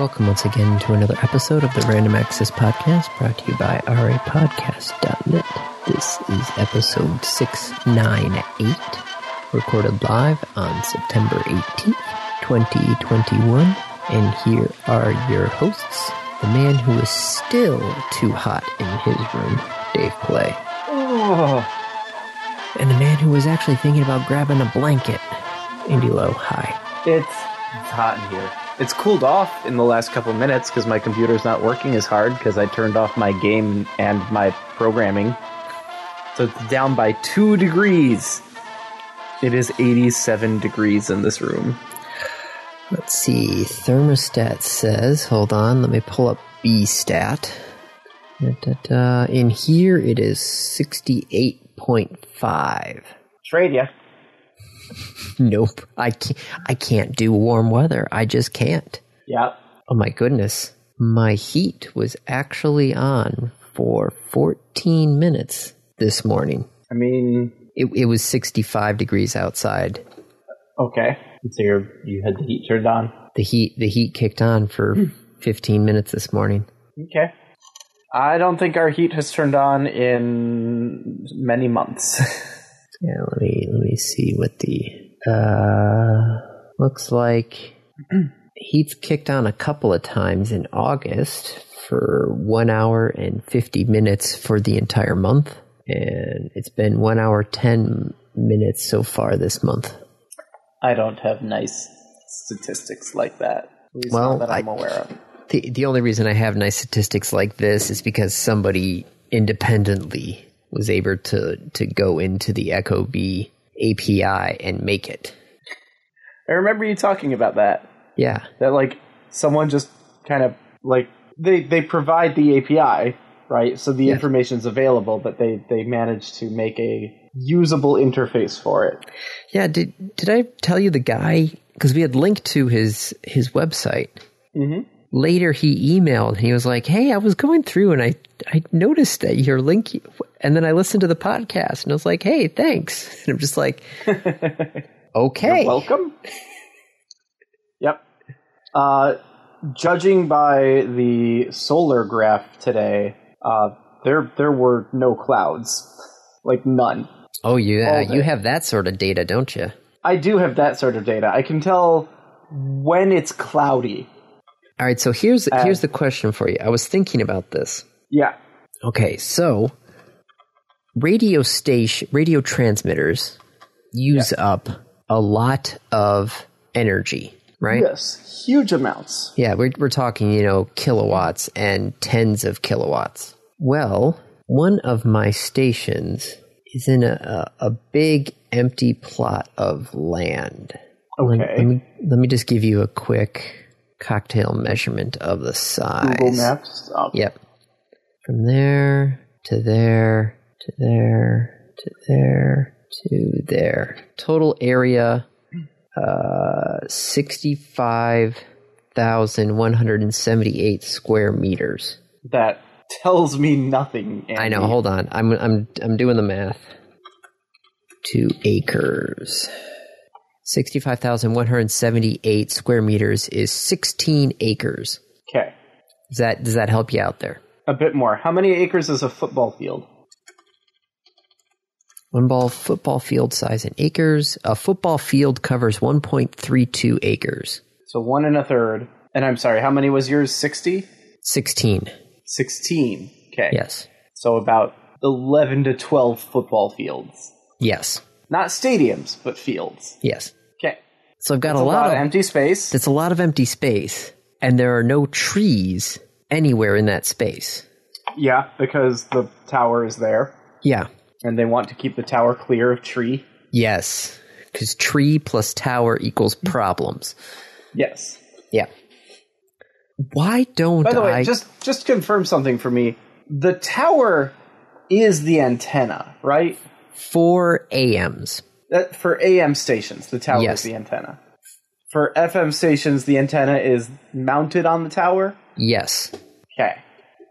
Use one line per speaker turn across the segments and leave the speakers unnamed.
Welcome once again to another episode of the Random Access Podcast brought to you by rapodcast.net. This is episode 698, recorded live on September 18th, 2021. And here are your hosts the man who is still too hot in his room, Dave Play. Oh. And the man who was actually thinking about grabbing a blanket, Andy Lowe. Hi.
It's, it's hot in here. It's cooled off in the last couple minutes because my computer's not working as hard because I turned off my game and my programming. So it's down by two degrees. It is 87 degrees in this room.
Let's see. Thermostat says, hold on, let me pull up beestat. Da, da, da. In here, it is 68.5.
Trade ya.
Nope. I can't, I can't do warm weather. I just can't.
Yep.
Oh my goodness. My heat was actually on for 14 minutes this morning.
I mean,
It, it was 65 degrees outside.
okay. So you're, you had the heat turned on.
The heat the heat kicked on for hmm. 15 minutes this morning.
Okay. I don't think our heat has turned on in many months.
Yeah, let me let me see what the uh looks like. Heat's kicked on a couple of times in August for one hour and fifty minutes for the entire month, and it's been one hour ten minutes so far this month.
I don't have nice statistics like that.
Well,
that I'm
I-
aware of.
The the only reason I have nice statistics like this is because somebody independently was able to to go into the ecobee API and make it.
I remember you talking about that.
Yeah,
That like someone just kind of like they they provide the API, right? So the
Yes.
information's available, but they they manage to make a usable interface for it.
Yeah, did did I tell you the guy because we had linked to his his website.
Mhm.
Later, he emailed. and He was like, "Hey, I was going through and I I noticed that your link, and then I listened to the podcast and I was like, hey, thanks." And I'm just like, "Okay,
Welcome. yep. Uh, judging by the solar graph today, uh, there there were no clouds, like none.
oh yeah, you have that sort of data, don't you?"
I do have that sort of data. I can tell when it's cloudy.
All right, so here's
Uh,
here's the question for you. I was thinking about this.
Yeah.
Okay, so radio station radio transmitters use up a lot of energy, right?
Yes. Huge amounts.
Yeah, we're we're talking, you know, kilowatts and tens of kilowatts. Well, one of my stations is in a, a, a big empty plot of land. Let-
Okay.
Let, me let me just give you a quick cocktail measurement of the size.
Google Maps. Oh,
Yep. From there to there to there to there to there. Total area uh 65,178 square meters.
That tells me nothing.
I know, hold on. I'm I'm I'm doing the math. 2 acres. 65,178 square meters is 16 acres.
Okay.
Does that does that help you out there?
A bit more. How many acres is a football field?
One ball football field size in acres. A football field covers 1.32 acres.
So one and a third. And I'm sorry, how many was yours? 60?
16.
16. Okay.
Yes.
So about 11 to 12 football fields.
Yes.
Not stadiums, but fields.
Yes.
Okay.
So I've got
That's
a lot, of
empty space.
it's a lot of empty space and there are no trees anywhere in that space.
Yeah, because the tower is there.
Yeah.
And they want to keep the tower clear of tree.
Yes. Cuz tree plus tower equals problems.
Yes.
Yeah. Why don't
By the way,
I
just just confirm something for me. The tower is the antenna, right?
Uh, for AMs?
That for AM stations, the tower
Yes.
is the antenna. For FM stations, the antenna is mounted on the tower.
Yes.
Okay.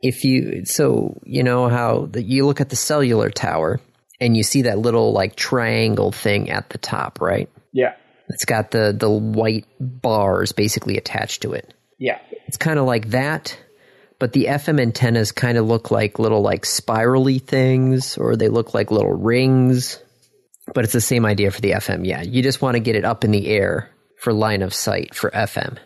If you so you know how the, you look at the cellular tower and you see that little like triangle thing at the top right
Yeah.
it's got the the white bars basically attached to it
Yeah.
It's kind of like that, but the FM antennas kind of look like little like spirally things, or they look like little rings. But it's the same idea for the FM. Yeah, you just want to get it up in the air for line of sight for FM.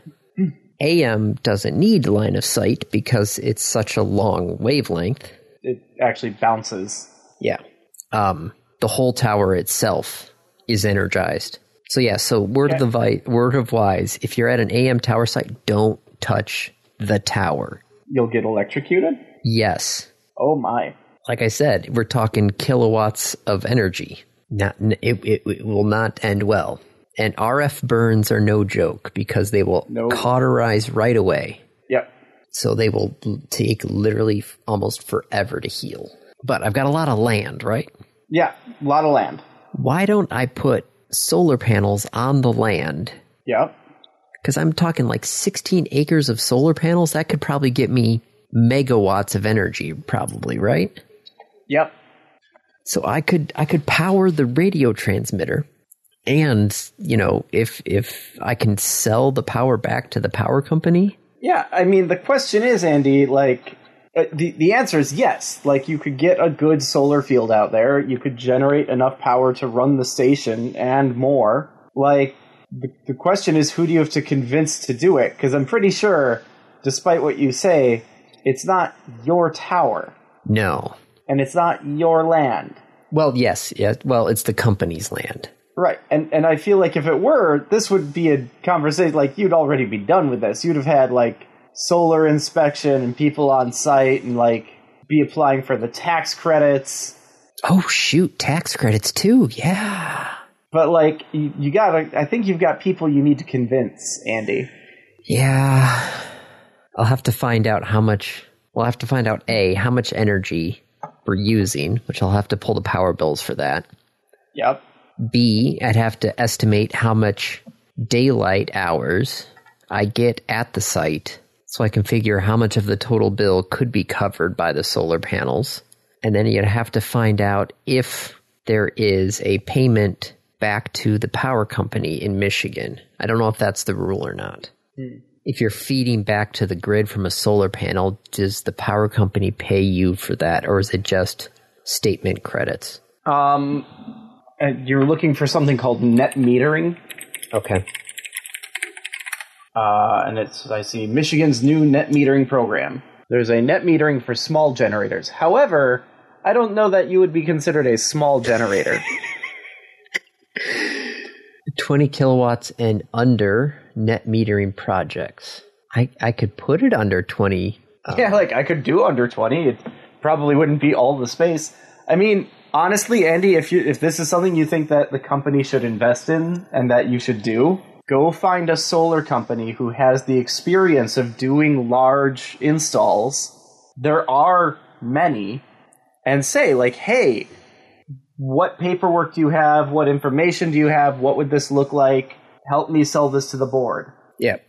AM doesn't need line of sight because it's such a long wavelength.
It actually bounces.
Yeah. Um, the whole tower itself is energized. So yeah, so word of the vi- word of wise, if you're at an AM tower site, don't touch the tower.
You'll get electrocuted?
Yes.
Oh my.
Like I said, we're talking kilowatts of energy. Not it, it, it will not end well. And RF burns are no joke because they will
No.
cauterize right away.
Yep.
So they will take literally almost forever to heal. But I've got a lot of land, right?
Yeah, a lot of land.
Why don't I put solar panels on the land?
Yep.
Because I'm talking like 16 acres of solar panels. That could probably get me megawatts of energy, probably, right?
Yep.
So I could I could power the radio transmitter, and you know if if I can sell the power back to the power company,
Yeah, I mean, the question is, Andy, like, uh, the, the answer is yes. Like, you could get a good solar field out there, you could generate enough power to run the station and more. Like, the, the question is, who do you have to convince to do it? Because I'm pretty sure, despite what you say, it's not your tower,
no.
and it's not your land.
Well, yes, yeah. Well, it's the company's land.
Right, and and I feel like if it were, this would be a conversation. Like you'd already be done with this. You'd have had like solar inspection and people on site, and like be applying for the tax credits.
Oh shoot, tax credits too. Yeah.
But like you, you gotta, I think you've got people you need to convince, Andy.
Yeah. I'll have to find out how much. We'll have to find out A, how much energy we're using, which I'll have to pull the power bills for that.
Yep.
B, I'd have to estimate how much daylight hours I get at the site so I can figure how much of the total bill could be covered by the solar panels. And then you'd have to find out if there is a payment back to the power company in Michigan. I don't know if that's the rule or not. If you're feeding back to the grid from a solar panel, does the power company pay you for that or is it just statement credits?
Um, and you're looking for something called net metering.
Okay.
Uh, and it's I see Michigan's new net metering program. There's a net metering for small generators. However, I don't know that you would be considered a small generator.
20 kilowatts and under net metering projects. I, I could put it under 20.
yeah, like I could do under 20. It probably wouldn't be all the space. I mean, honestly, Andy, if you if this is something you think that the company should invest in and that you should do, go find a solar company who has the experience of doing large installs. There are many and say like, "Hey, what paperwork do you have? What information do you have? What would this look like? Help me sell this to the board."
Yep.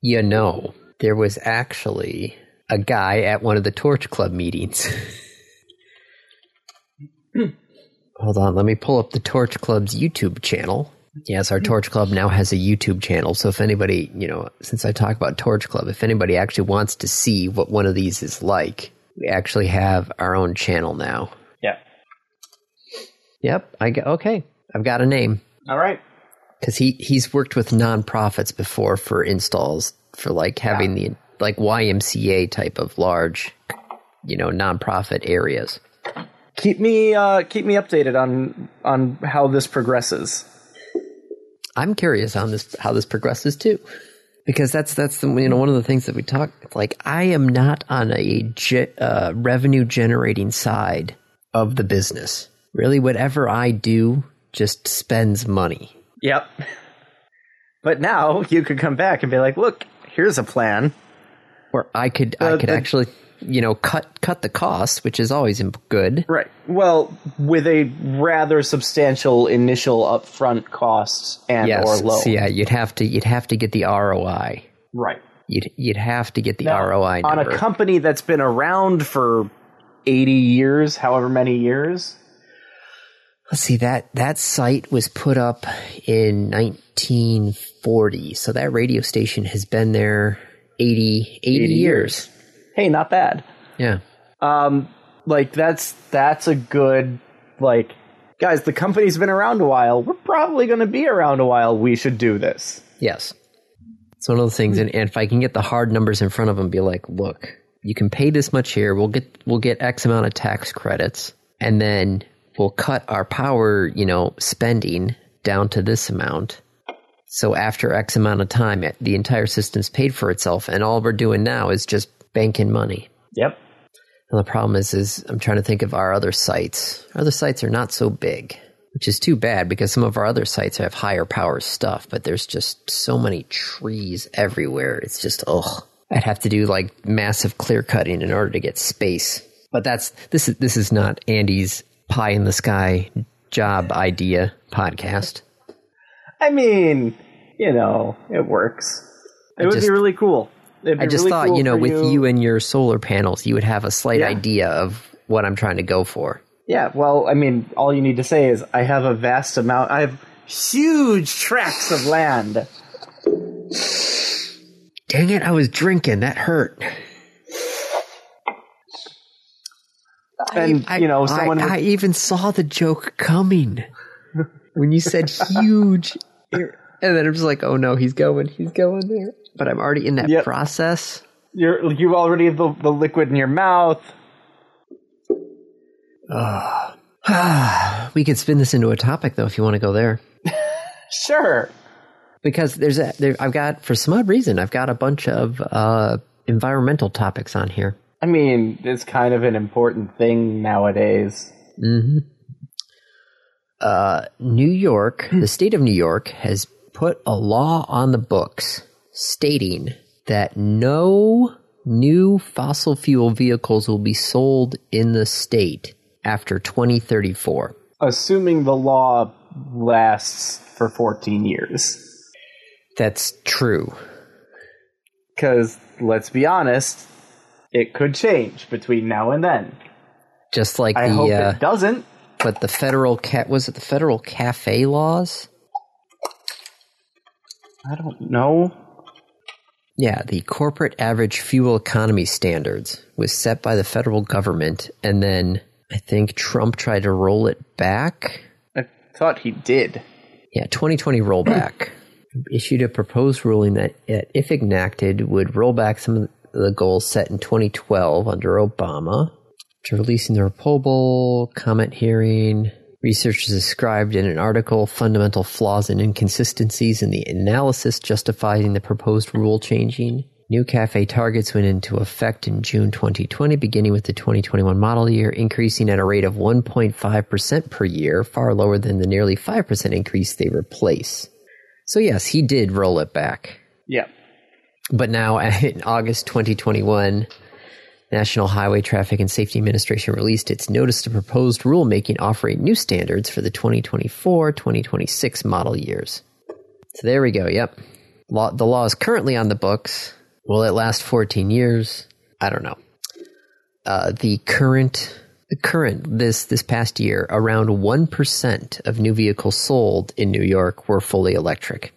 You know, there was actually a guy at one of the Torch Club meetings. Hold on, let me pull up the Torch Club's YouTube channel. Yes, our Torch Club now has a YouTube channel. So if anybody, you know, since I talk about Torch Club, if anybody actually wants to see what one of these is like, we actually have our own channel now.
Yeah.
Yep, I got okay. I've got a name
All right.
because he he's worked with nonprofits before for installs for like having the like YMCA type of large, you know, nonprofit areas.
Keep me uh, keep me updated on on how this progresses.
I'm curious on this how this progresses too, because that's that's the, you know one of the things that we talk like I am not on a ge- uh, revenue generating side of the business. Really, whatever I do just spends money.
Yep. But now you could come back and be like, "Look, here's a plan."
Or I could I could
the-
actually you know cut cut the cost, which is always good.
Right. Well, with a rather substantial initial upfront cost and
Yes,
or loan.
so yeah, you'd have to you'd have to get the ROI.
Right.
You'd you'd have to get the
Now,
ROI
on a company that's been around for 80 years, however many years.
Let's see that that site was put up in 1940, so that radio station has been there 80, 80,
80
years.
Hey, not bad.
Yeah.
Um, like that's that's a good like guys. The company's been around a while. We're probably going to be around a while. We should do this.
Yes. It's one of those things, and, and if I can get the hard numbers in front of them, be like, look, you can pay this much here. We'll get we'll get X amount of tax credits, and then we'll cut our power, you know, spending down to this amount. So after X amount of time, the entire system's paid for itself, and all we're doing now is just banking money.
Yep.
And the problem is, is I'm trying to think of our other sites. Our other sites are not so big, which is too bad because some of our other sites have higher power stuff, but there's just so many trees everywhere. It's just ugh. I'd have to do like massive clear cutting in order to get space. But that's this is this is not Andy's pie in the sky job idea podcast.
I mean, you know, it works. It would
just-
be really cool.
I just
really
thought,
cool
you know, with you and your solar panels, you would have a slight
Yeah.
idea of what I'm trying to go for.
Yeah, well, I mean, all you need to say is I have a vast amount. I have huge tracts of land.
Dang it, I was drinking. That hurt.
And,
I-
you know,
I-
someone
I,
would-
even saw the joke coming when you said huge, and then I'm just like, oh no, he's going, he's going there. But I'm already in that
Yep.
process.
You're you already have the, the liquid in your mouth.
we could spin this into a topic though, if you want to go there,
Sure.
because there's a there. I've got for some odd reason, I've got a bunch of uh, environmental topics on here.
I mean, it's kind of an important thing nowadays.
uh, New York, the state of New York, has put a law on the books stating that no new fossil fuel vehicles will be sold in the state after 2034.
Assuming the law lasts for 14 years.
That's true.
Because, let's be honest, it could change between now and then.
Just like
I
the
hope
uh,
it doesn't.
but the federal cat was it the federal CAFE laws?
I don't know.
Yeah, the corporate average fuel economy standards was set by the federal government and then I think Trump tried to roll it back
I thought he did.
Yeah, 2020 rollback issued a proposed ruling that, if enacted, would roll back some of the goals set in 2012 under Obama. To releasing the reprobable comment hearing, researchers described in an article fundamental flaws and inconsistencies in the analysis justifying the proposed rule changing. New CAFE targets went into effect in June 2020, beginning with the 2021 model year, increasing at a rate of 1.5% per year, far lower than the nearly 5% increase they replace. So, yes, he did roll it back.
Yeah.
But now, in August 2021, National Highway Traffic and Safety Administration released its notice to proposed rulemaking offering new standards for the 2024 2026 model years. So there we go. Yep. Law, the law is currently on the books. Will it last 14 years? I don't know. Uh, the current the current this this past year around 1% of new vehicles sold in New York were fully electric.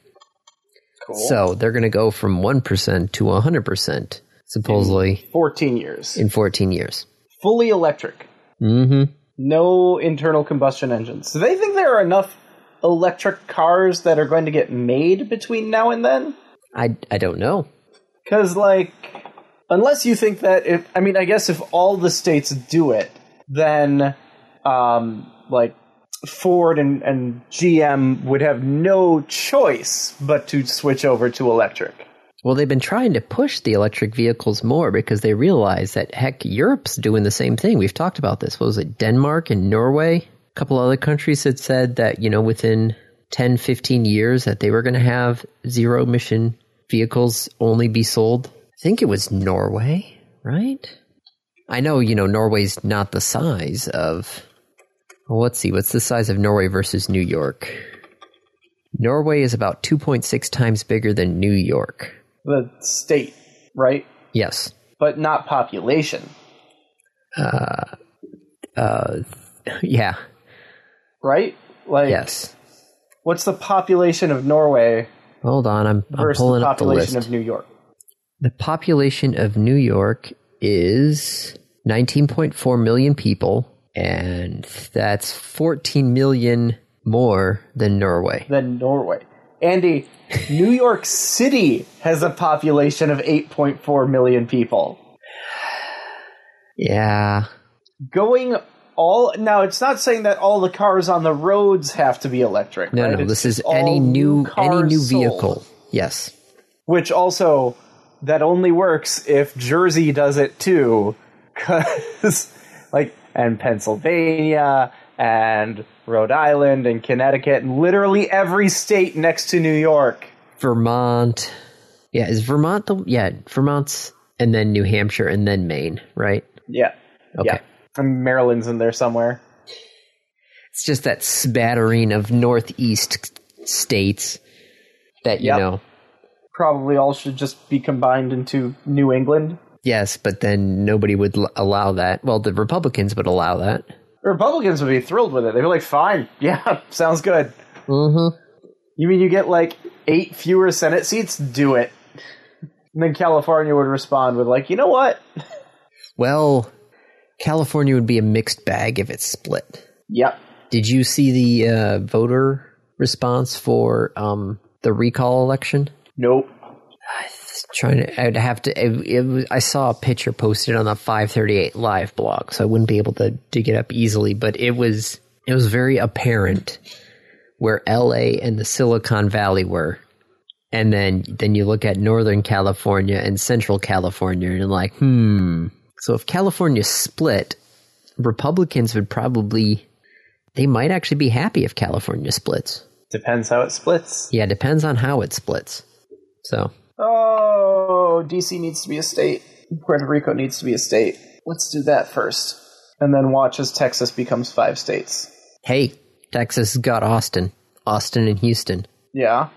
Cool.
So they're going to go from 1% to 100% supposedly
14 years.
in 14 years.
Fully electric.
Mhm.
No internal combustion engines. Do they think there are enough electric cars that are going to get made between now and then?
I I don't know.
Because, like, unless you think that if, I mean, I guess if all the states do it, then, um, like, Ford and, and GM would have no choice but to switch over to electric.
Well, they've been trying to push the electric vehicles more because they realize that heck, Europe's doing the same thing. We've talked about this. What was it? Denmark and Norway. A couple other countries had said that, you know, within 10, 15 years that they were going to have zero emission vehicles only be sold. I think it was Norway, right? I know, you know, Norway's not the size of. Well, let's see. What's the size of Norway versus New York? Norway is about 2.6 times bigger than New York.
The state, right?
Yes.
But not population,
Uh, uh, yeah.
right? Like,
Yes.
what's the population of Norway
Hold on. I'm, I'm pulling
the
up the
population
list.
of New York?
The population of New York is 19.4 million people, and that's 14 million more than Norway.
Than Norway. Andy, New York City has a population of 8.4 million people.
Yeah.
Going all now, it's not saying that all the cars on the roads have to be electric.
No,
right?
no,
It's
this is any new any new
sold.
vehicle. Yes.
which also that only works if Jersey does it too, because like and Pennsylvania and Rhode Island and Connecticut and literally every state next to New York.
Vermont. Yeah, is Vermont the yeah, Vermont's and then New Hampshire and then Maine, right?
Yeah,
Okay.
yeah, and Maryland's in there somewhere.
It's just that spattering of northeast states that you
Yep.
know.
Probably all should just be combined into New England.
Yes, but then nobody would l- allow that. Well, the Republicans would allow that.
Republicans would be thrilled with it. They'd be like, "Fine, yeah, sounds good."
Mm-hmm.
You mean you get like eight fewer Senate seats? Do it. And then California would respond with like, you know what?
Well, California would be a mixed bag if it's split.
Yep.
Did you see the uh, voter response for um, the recall election?
Nope.
Trying to i'd have to it, it i saw a picture posted on the 538 live blog so i wouldn't be able to dig it up easily but it was it was very apparent where la and the silicon valley were. And then then you look at northern california and central california and you're like hmm. So if california split republicans would probably they might actually be happy if california splits.
Depends how it splits.
yeah depends on how it splits. So
Oh, DC needs to be a state. Puerto Rico needs to be a state. Let's do that first. And then watch as Texas becomes five states.
hey, Texas got Austin, Austin and Houston.
Yeah.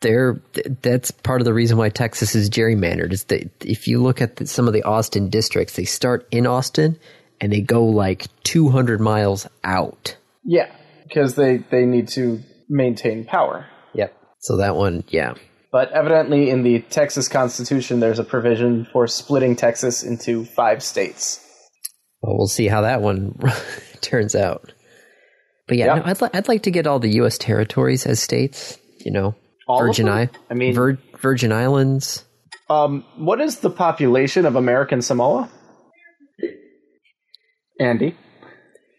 They're that's part of the reason why Texas is gerrymandered. Is that if you look at the, some of the Austin districts, they start in Austin and they go like 200 miles out.
Yeah. Because they, they need to maintain power.
Yep. So that one, yeah,
But evidently, in the Texas Constitution, there's a provision for splitting Texas into five states.
well, we'll see how that one turns out. But yeah, no, I'd li- I'd like to get all the U.S. territories as states. You know,
All
Virgin? I,
I mean-
Vir- Virgin Islands.
Um, what is the population of American Samoa? Andy?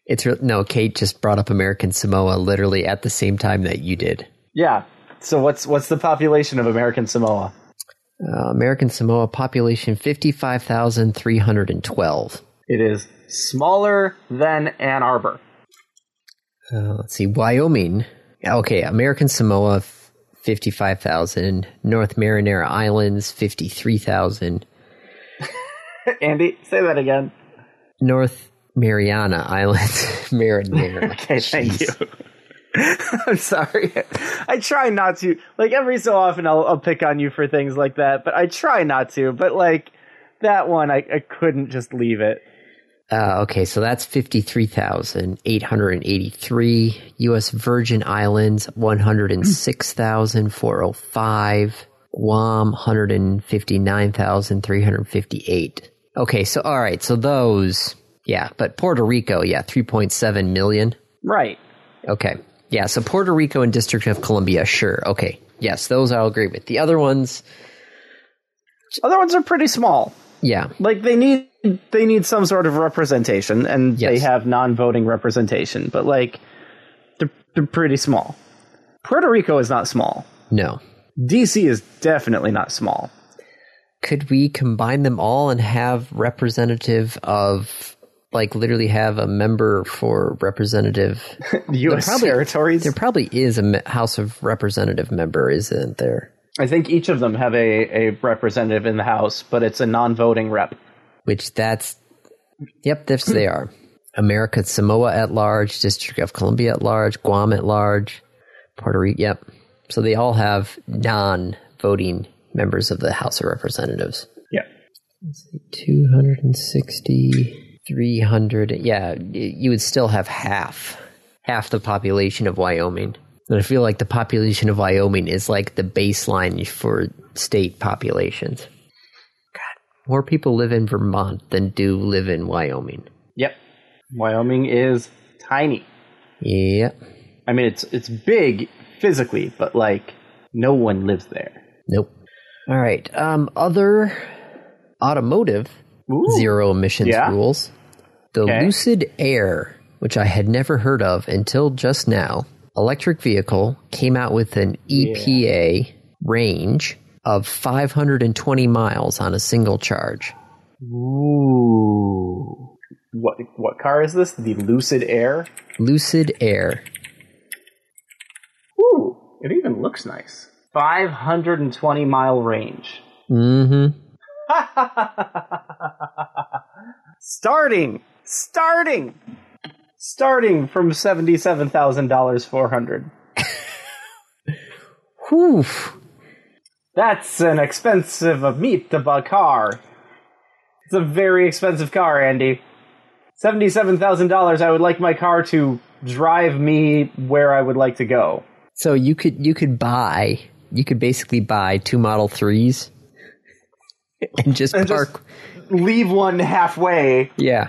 It's re- no. Kate just brought up American Samoa literally at the same time that you did.
Yeah. So what's what's the population of American Samoa?
Uh, American Samoa population 55,312.
It is smaller than Ann Arbor.
Uh, let's see, Wyoming. Okay, American Samoa, 55,000. North Marinara Islands, 53,000.
Andy, say that again.
North Mariana Islands, Marinara.
Okay, thank you. I'm sorry. I try not to. Like every so often, I'll, I'll pick on you for things like that, but I try not to. But like that one, I, I couldn't just leave it.
Uh, okay, so that's 53,883. U.S. Virgin Islands, 106,405. Guam, 159,358. Okay, so all right, so those, yeah, but Puerto Rico, yeah, 3.7 million.
Right.
Okay, yeah, so Puerto Rico and District of Columbia, sure, okay. Yes, those I'll agree with. The other ones,
Other ones are pretty small.
yeah,
Like they need they need some sort of representation, and they have non-voting representation. But like they're they're pretty small. Puerto Rico is not small.
no.
DC is definitely not small.
could we combine them all and have representative of like literally have a member for representative
U.S.
probably-
territories.
there probably is a house of representative member isn't there
I think each of them have a, a representative in the House, but it's a non-voting rep.
which that's yep this they are america samoa at large district of columbia at large guam at large puerto rico yep so they all have non-voting members of the house of representatives
Yeah.
260 300 yeah you would still have half half the population of wyoming and i feel like the population of wyoming is like the baseline for state populations god more people live in Vermont than do live in Wyoming.
Yep. Wyoming is tiny.
Yep.
I mean, it's it's big physically, but like no one lives there.
Nope. All right. Um, other automotive
Ooh.
zero emissions
Yeah.
rules. The
Okay.
Lucid Air, which I had never heard of until just now, electric vehicle came out with an EPA range of 520 miles on a single charge.
Ooh. What what car is this? The Lucid Air.
Lucid Air.
Ooh, it even looks nice. 520 mile range.
Mm-hmm.
starting, starting, starting from seventy-seven thousand dollars four hundred.
Whew.
That's an expensive Amitabha car. It's a very expensive car, Andy. Seventy-seven thousand dollars. I would like my car to drive me where I would like to go.
So you could you could buy you could basically buy two Model Threes and just
And just-
park.
Leave one halfway.
yeah.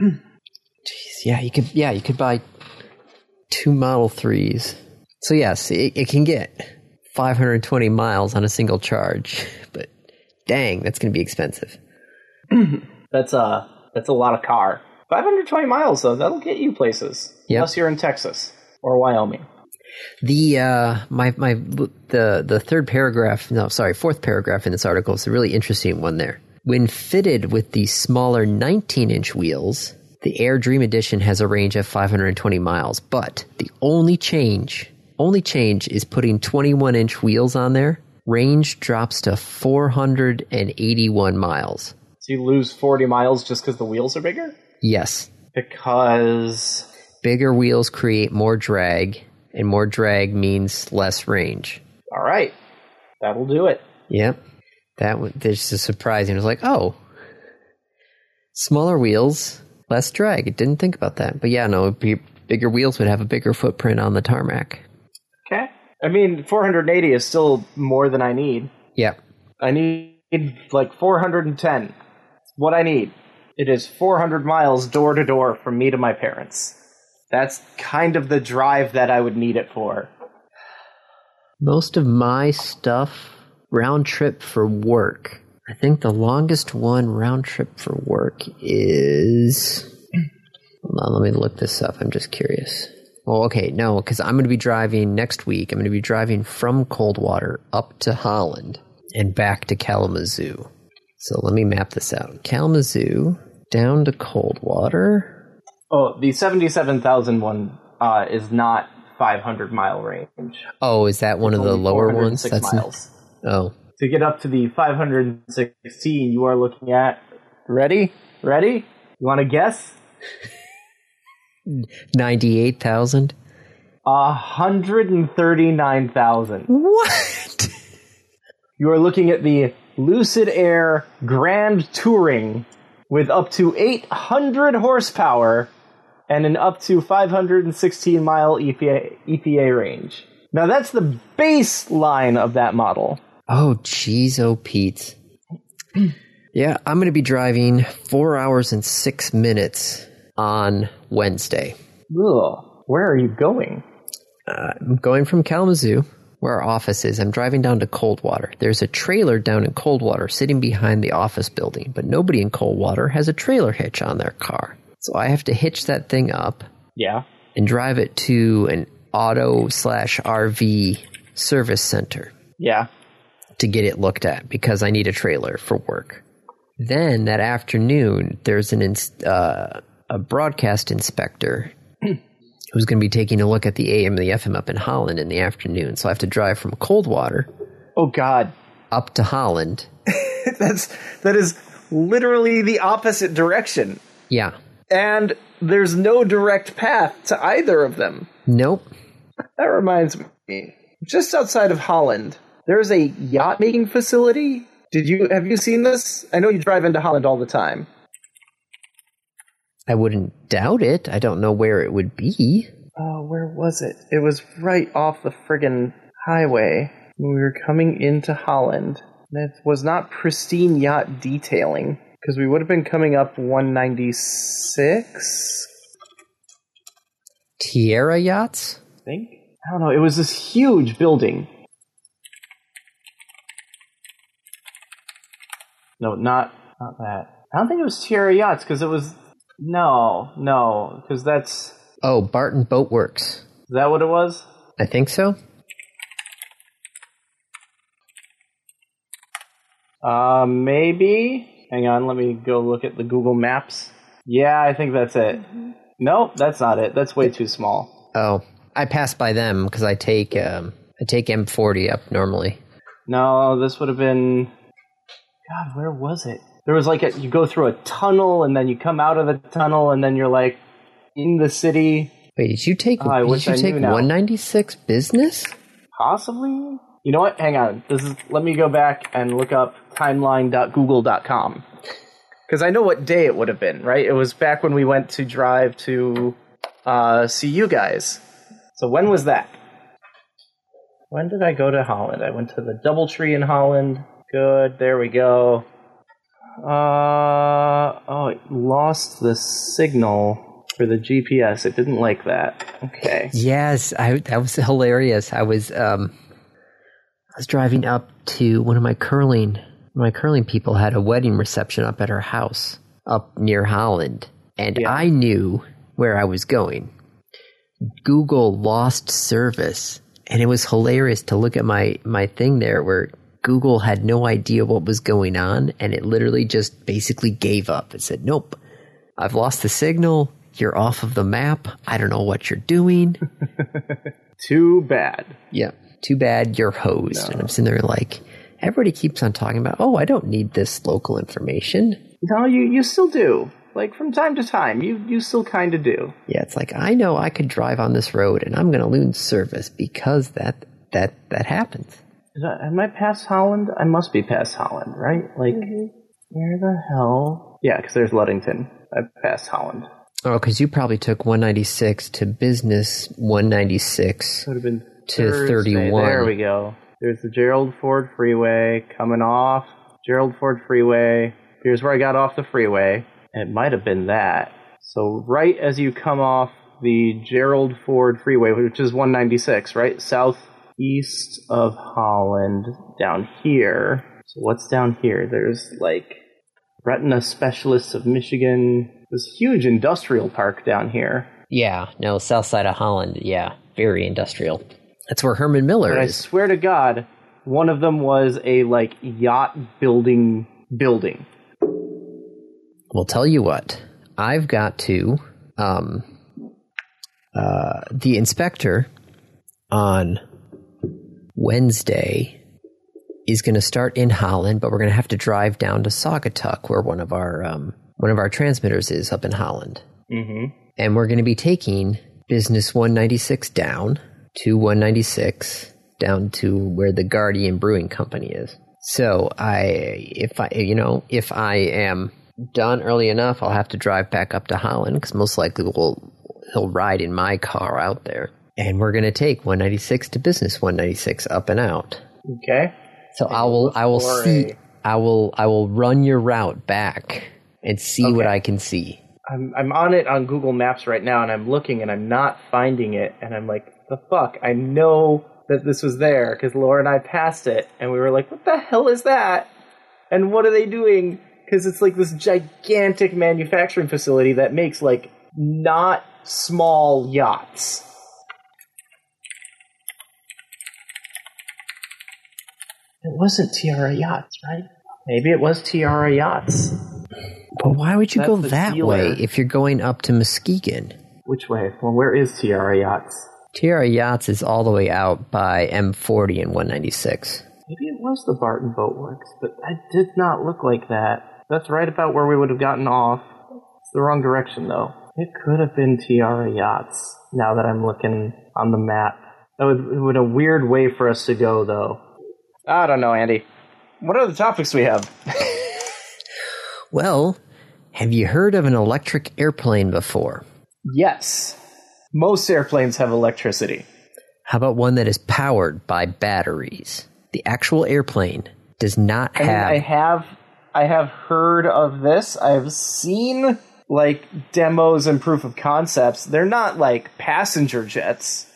Jeez, yeah, you could yeah you could buy two Model Threes. So yes, it, it can get 520 miles on a single charge, but dang, that's going to be expensive.
That's a that's a lot of car. 520 miles though. That'll get you places.
Yep.
Unless you're in Texas or Wyoming.
The uh, my my the the third paragraph, no, sorry, fourth paragraph in this article is a really interesting one. There, when fitted with the smaller 19 inch wheels, the Air Dream Edition has a range of 520 miles. But the only change, only change is putting 21 inch wheels on there. Range drops to 481 miles.
So you lose 40 miles just because the wheels are bigger?
Yes,
Because
bigger wheels create more drag, and more drag means less range.
all right, that'll do it.
Yep. That was this is surprising. It was like, oh, smaller wheels, less drag. I didn't think about that. But yeah, no, be, bigger wheels would have a bigger footprint on the tarmac.
Okay. I mean, 480 is still more than I need.
Yeah,
I need like 410. What I need. It is 400 miles door to door from me to my parents. That's kind of the drive that I would need it for.
Most of my stuff round trip for work. I think the longest one round trip for work is. Hold on, let me look this up. I'm just curious. Well, okay, no, because I'm going to be driving next week. I'm going to be driving from Coldwater up to Holland and back to Kalamazoo. So let me map this out. Kalamazoo down to Coldwater.
Oh, the 77,000 one uh, is not 500 mile range.
Oh, is that one of the lower ones? That's
miles.
Oh,
To get up to the 516, you are looking at. Ready? Ready? You want to guess?
ninety-eight thousand.
A 139,000.
What?
You are looking at the Lucid Air Grand Touring with up to 800 horsepower and an up to 516 mile EPA, EPA range. Now that's the baseline of that model.
Oh, jeez, oh, Pete. yeah, I'm going to be driving four hours and six minutes on Wednesday.
Ugh. Where are you going?
Uh, I'm going from Kalamazoo, where our office is. I'm driving down to Coldwater. There's a trailer down in Coldwater sitting behind the office building, but nobody in Coldwater has a trailer hitch on their car. So I have to hitch that thing up
Yeah.
and drive it to an auto slash RV service center.
Yeah.
To get it looked at because I need a trailer for work. Then that afternoon, there's an ins- uh, a broadcast inspector who's going to be taking a look at the AM and the FM up in Holland in the afternoon. So I have to drive from Coldwater
Oh God.
up to Holland.
That's that is literally the opposite direction.
Yeah.
And there's no direct path to either of them.
Nope.
That reminds me. Just outside of Holland, there's a yacht making facility. Did you have you seen this? I know you drive into Holland all the time.
I wouldn't doubt it. I don't know where it would be.
Oh, where was it? It was right off the friggin' highway when we were coming into Holland. That was not pristine yacht detailing because we would have been coming up 196.
Tiara yachts?
I think. I don't know. It was this huge building. No, not not that. I don't think it was Tiara Yachts because it was no, no, because that's
Oh, Barton Boat Works.
is that what it was?
I think so.
Uh, maybe. Hang on, let me go look at the Google Maps. Yeah, I think that's it. Nope, that's not it. That's way too small.
Oh, I pass by them because I take um, I take M40 up normally.
No, this would have been. God, where was it? There was like a, you go through a tunnel and then you come out of the tunnel and then you're like in the city.
Wait, did you take?
I
did you
I
take
knew now.
196 business?
Possibly. You know what? Hang on. This is. Let me go back and look up timeline.google.com because I know what day it would have been. Right? It was back when we went to drive to uh, see you guys. So when was that? When did I go to Holland? I went to the DoubleTree in Holland. Good. There we go. Uh oh, it lost the signal for the GPS. It didn't like that. Okay.
Yes, I, that was hilarious. I was um, I was driving up to one of my curling. My curling people had a wedding reception up at her house up near Holland, and
Yeah.
I knew where I was going. Google lost service, and it was hilarious to look at my my thing there where Google had no idea what was going on, and it literally just basically gave up. It said, "Nope, I've lost the signal. You're off of the map. I don't know what you're doing."
Too bad.
Yeah. Too bad you're hosed. And I'm sitting there like, everybody keeps on talking about, oh, I don't need this local information.
No, you you still do. Like from time to time, you you still kind of do.
Yeah, it's like I know I could drive on this road and I'm going to lose service because that that that happens.
Is that, am I past Holland? I must be past Holland, right? Like mm-hmm. where the hell? Yeah, because there's Ludington. I passed Holland.
Oh, because you probably took 196 to business 196.
Would have been
To
Thursday.
31.
There we go. There's the Gerald Ford Freeway coming off. Gerald Ford Freeway. Here's where I got off the freeway. And it might have been that. So right as you come off the Gerald Ford Freeway, which is 196, right? Southeast of Holland, down here. So what's down here? There's like Retina Specialists of Michigan. This huge industrial park down here.
Yeah, no, south side of Holland. Yeah, very industrial. That's where Herman Miller
But I swear to God, one of them was a like yacht building building.
Well, tell you what, I've got to. Um, uh, the inspector on Wednesday is going to start in Holland, but we're going to have to drive down to Saugatuck, where one of our um, one of our transmitters is up in Holland,
Mm-hmm.
and we're going to be taking Business 196 down to 196 down to where the Guardian Brewing Company is. So I, if I, you know, if I am done early enough, I'll have to drive back up to Holland because most likely we'll he'll ride in my car out there, and we're gonna take 196 to Business 196 up and out.
Okay.
So I will, I will see,
a-
I will, I will run your route back and see what I can see.
I'm I'm on it on Google Maps right now, and I'm looking, and I'm not finding it, and I'm like, the fuck! I know that this was there because Laura and I passed it, and we were like, what the hell is that? And what are they doing? Because it's like this gigantic manufacturing facility that makes like not small yachts. It wasn't Tiara Yachts, right? Maybe it was Tiara Yachts.
But why would you
That's
go that
dealer.
way if you're going up to Muskegon?
Which way? Well, where is Tiara Yachts?
Tiara Yachts is all the way out by M40 and 196.
Maybe it was the Barton Boat Works, but that did not look like that. That's right about where we would have gotten off. It's the wrong direction, though. It could have been Tiara Yachts, now that I'm looking on the map. That would, it would a weird way for us to go, though. I don't know, Andy. What are the topics we have?
Well, have you heard of an electric airplane before?
Yes. Most airplanes have electricity.
How about one that is powered by batteries? The actual airplane does not
I mean,
have.
I have I have heard of this. I've seen like demos and proof of concepts. They're not like passenger jets.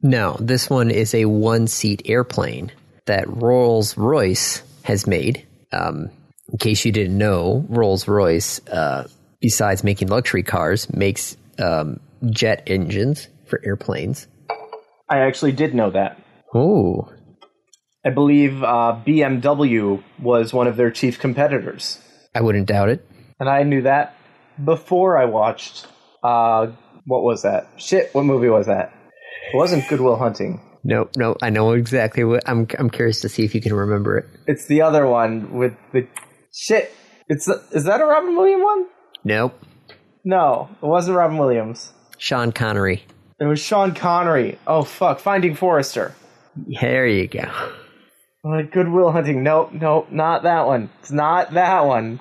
no, this one is a one seat airplane that Rolls Royce has made. Um, in case you didn't know, Rolls Royce, uh, besides making luxury cars, makes um, jet engines for airplanes.
I actually did know that.
Oh,
I believe uh, BMW was one of their chief competitors,
I wouldn't doubt it.
and I knew that before I watched. Uh, what was that? Shit! What movie was that? It wasn't Good Will Hunting.
No, no, I know exactly what. I'm. I'm curious to see if you can remember it.
It's the other one with the shit. It's is that a Robin Williams one?
Nope.
No, it wasn't Robin Williams.
Sean Connery.
It was Sean Connery. Oh fuck, Finding Forrester.
There you go.
Like Good Will Hunting. Nope, nope, not that one. It's not that one.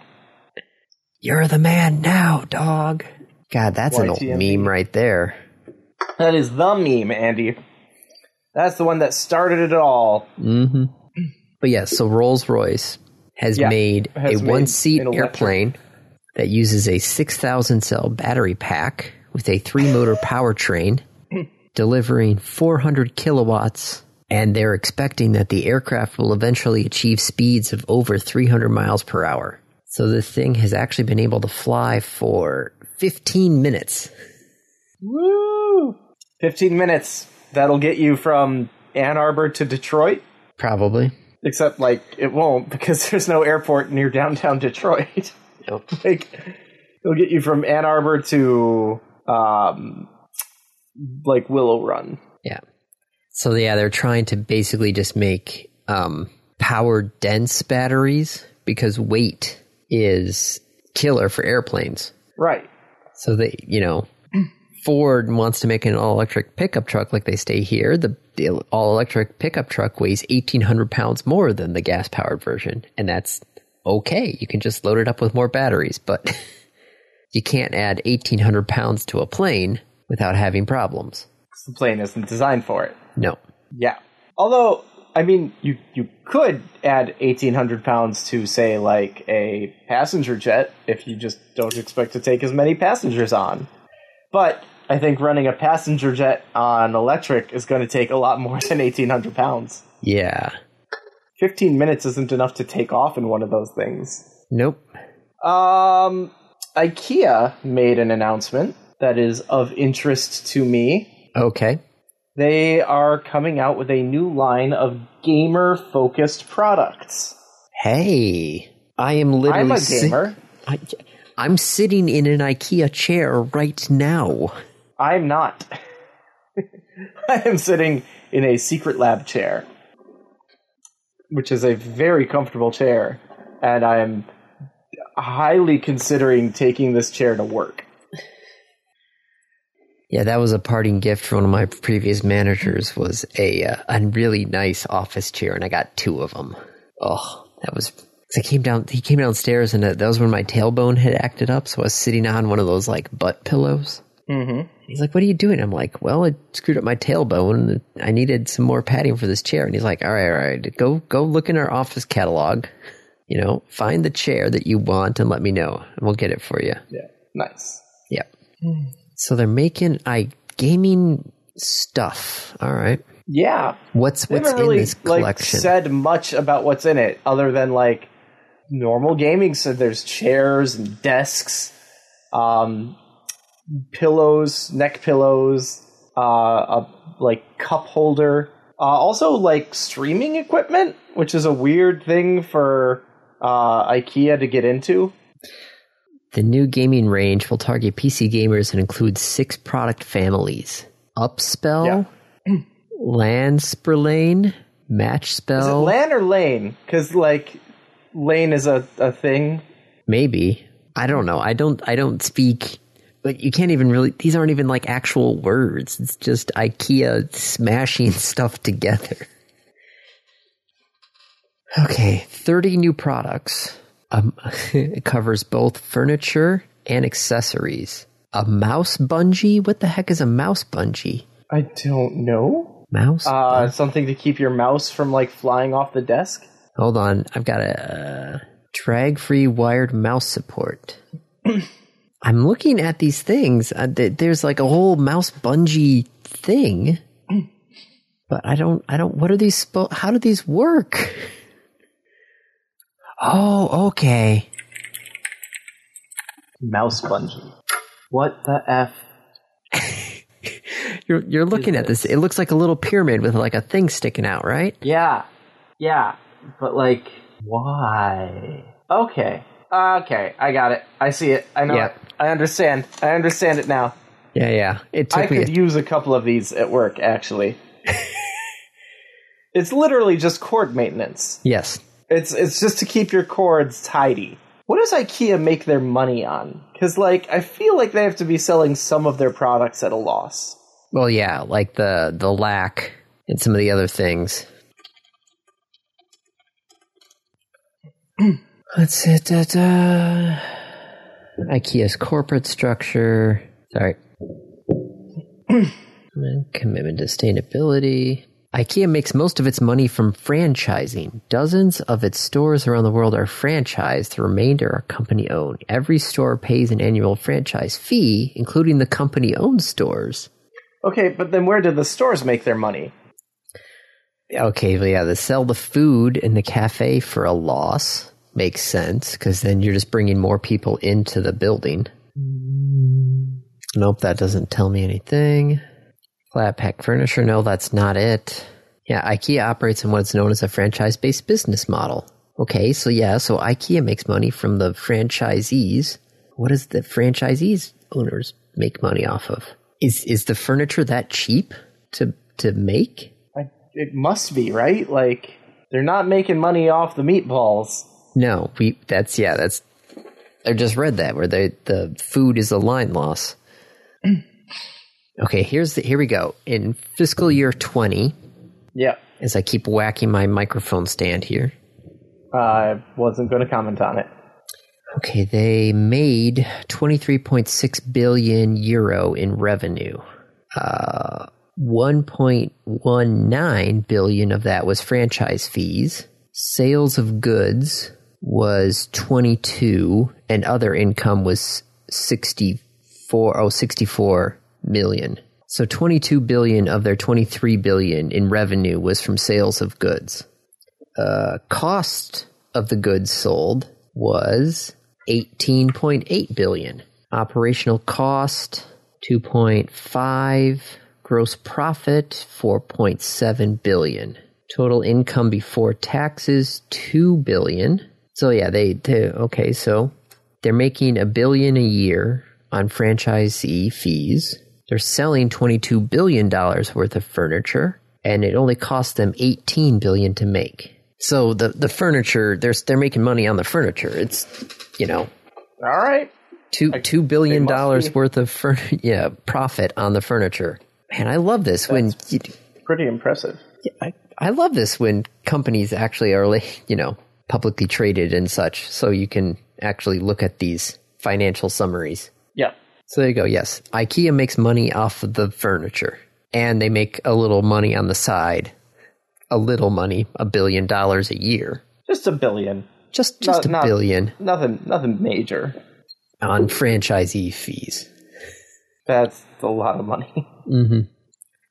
You're the man now, dog. God, that's an old meme right there.
That is the meme, Andy. That's the one that started it all.
Mm-hmm. But yes, so Rolls Royce has
Yeah,
made
has
a one seat airplane that uses a 6,000 cell battery pack with a three motor powertrain, delivering 400 kilowatts. And they're expecting that the aircraft will eventually achieve speeds of over 300 miles per hour. So this thing has actually been able to fly for 15 minutes.
Woo! 15 minutes. That'll get you from Ann Arbor to Detroit.
Probably.
Except, like, it won't because there's no airport near downtown Detroit. like, it'll get you from Ann Arbor to, um, like, Willow Run.
Yeah. So yeah, they're trying to basically just make um, power dense batteries because weight is killer for airplanes.
Right.
So they, you know, Ford wants to make an all electric pickup truck like they stay here. The, the all electric pickup truck weighs eighteen hundred pounds more than the gas powered version, and that's okay. You can just load it up with more batteries, but you can't add eighteen hundred pounds to a plane without having problems.
the plane isn't designed for it.
No.
Yeah. Although, I mean, you you could add eighteen hundred pounds to say like a passenger jet if you just don't expect to take as many passengers on. But I think running a passenger jet on electric is going to take a lot more than eighteen hundred pounds.
Yeah.
Fifteen minutes isn't enough to take off in one of those things.
Nope.
Um, IKEA made an announcement that is of interest to me.
Okay.
They are coming out with a new line of gamer focused products.
Hey, I am literally.
I'm a
si-
gamer.
I, I'm sitting in an IKEA chair right now.
I'm not. I am sitting in a Secretlab chair, which is a very comfortable chair, and I am highly considering taking this chair to work.
Yeah, that was a parting gift from one of my previous managers. Was a uh, a really nice office chair, and I got two of them. Oh, that was. I came down. He came downstairs, and uh, that was when my tailbone had acted up. So I was sitting on one of those like butt pillows.
Mm-hmm.
He's like, "What are you doing?" I'm like, "Well, I screwed up my tailbone. I needed some more padding for this chair." And he's like, "All right, all right, go go look in our office catalog. You know, find the chair that you want and let me know, and we'll get it for you."
Yeah, nice.
Yep. So they're making i gaming stuff. All right.
Yeah,
What's
they
what's in
really
this
like
collection?
said much about what's in it, other than like normal gaming. So there's chairs and desks, um, pillows, neck pillows, uh, a like cup holder. Uh, also, like streaming equipment, which is a weird thing for uh, IKEA to get into.
the new gaming range will target PC gamers and include six product families: UPPSPEL, Landsperlane, Match
Is it LAN or lane? Because like lane is a, a thing.
maybe. I don't know. I don't. I don't speak. But you can't even really. These aren't even like actual words. It's just IKEA smashing stuff together. Okay, 30 new products. Um, it covers both furniture and accessories. A mouse bungee? What the heck is a mouse bungee?
I don't know.
Mouse?
Uh, something to keep your mouse from like flying off the desk.
Hold on, I've got a uh, drag-free wired mouse support. I'm looking at these things. Uh, th- there's like a whole mouse bungee thing, but I don't. I don't. What are these? Spo- how do these work? Oh, okay.
Mouse bungee. What the f?
You're you're looking at this. It looks like a little pyramid with like a thing sticking out, right?
Yeah, yeah, but like, why? Okay, okay, I got it. I see it. I know
Yeah.
it. I understand. I understand it now.
Yeah, yeah. It took
I
me.
could use a couple of these at work, actually. it's literally just cord maintenance.
yes.
It's it's just to keep your cords tidy. What does IKEA make their money on? Because like I feel like they have to be selling some of their products at a loss.
Well, yeah, like the the lack and some of the other things. Let's see. Da, da. IKEA's corporate structure. Sorry. Commitment to sustainability. IKEA makes most of its money from franchising. Dozens of its stores around the world are franchised, the remainder are company owned. Every store pays an annual franchise fee, including the company owned stores.
Okay, but then where do the stores make their money?
Okay, well, yeah, they sell the food in the cafe for a loss. Makes sense, because then you're just bringing more people into the building. Nope, that doesn't tell me anything. Flat pack furniture, no, that's not it. Yeah, IKEA operates in what's known as a franchise based business model. Okay, so yeah, so IKEA makes money from the franchisees. What does the franchisees owners make money off of? Is is the furniture that cheap to to make?
I, it must be right. Like they're not making money off the meatballs.
No, we. That's yeah. That's. I just read that where the the food is a line loss. okay, here's the here we go. In fiscal year twenty,
Yeah,
as I keep whacking my microphone stand here.
I wasn't going to comment on it.
Okay, they made twenty three point six billion euro in revenue. Uh, one point one nine billion of that was franchise fees. Sales of goods was 22 and other income was 64 oh 64 million. So 22 billion of their 23 billion in revenue was from sales of goods. Uh, cost of the goods sold was 18.8 billion. Operational cost 2.5, gross profit 4.7 billion. Total income before taxes 2 billion. So yeah, they, they okay, so they're making a billion a year on franchisee fees. They're selling 22 billion dollars worth of furniture and it only cost them 18 billion to make. So the the furniture they're they're making money on the furniture. It's you know,
All right.
two two billion dollars worth of fur- yeah profit on the furniture. Man, I love this when you,
Pretty impressive.
Yeah, I I love this when companies actually are like you know publicly traded and such, so you can actually look at these financial summaries.
Yeah.
So there you go. Yes, IKEA makes money off of the furniture, and they make a little money on the side. A little money, a billion dollars a year.
Just a billion.
Just just
Not-
a
not-
billion
Nothing. Nothing major.
on franchisee fees.
That's a lot of money. Mm-hmm.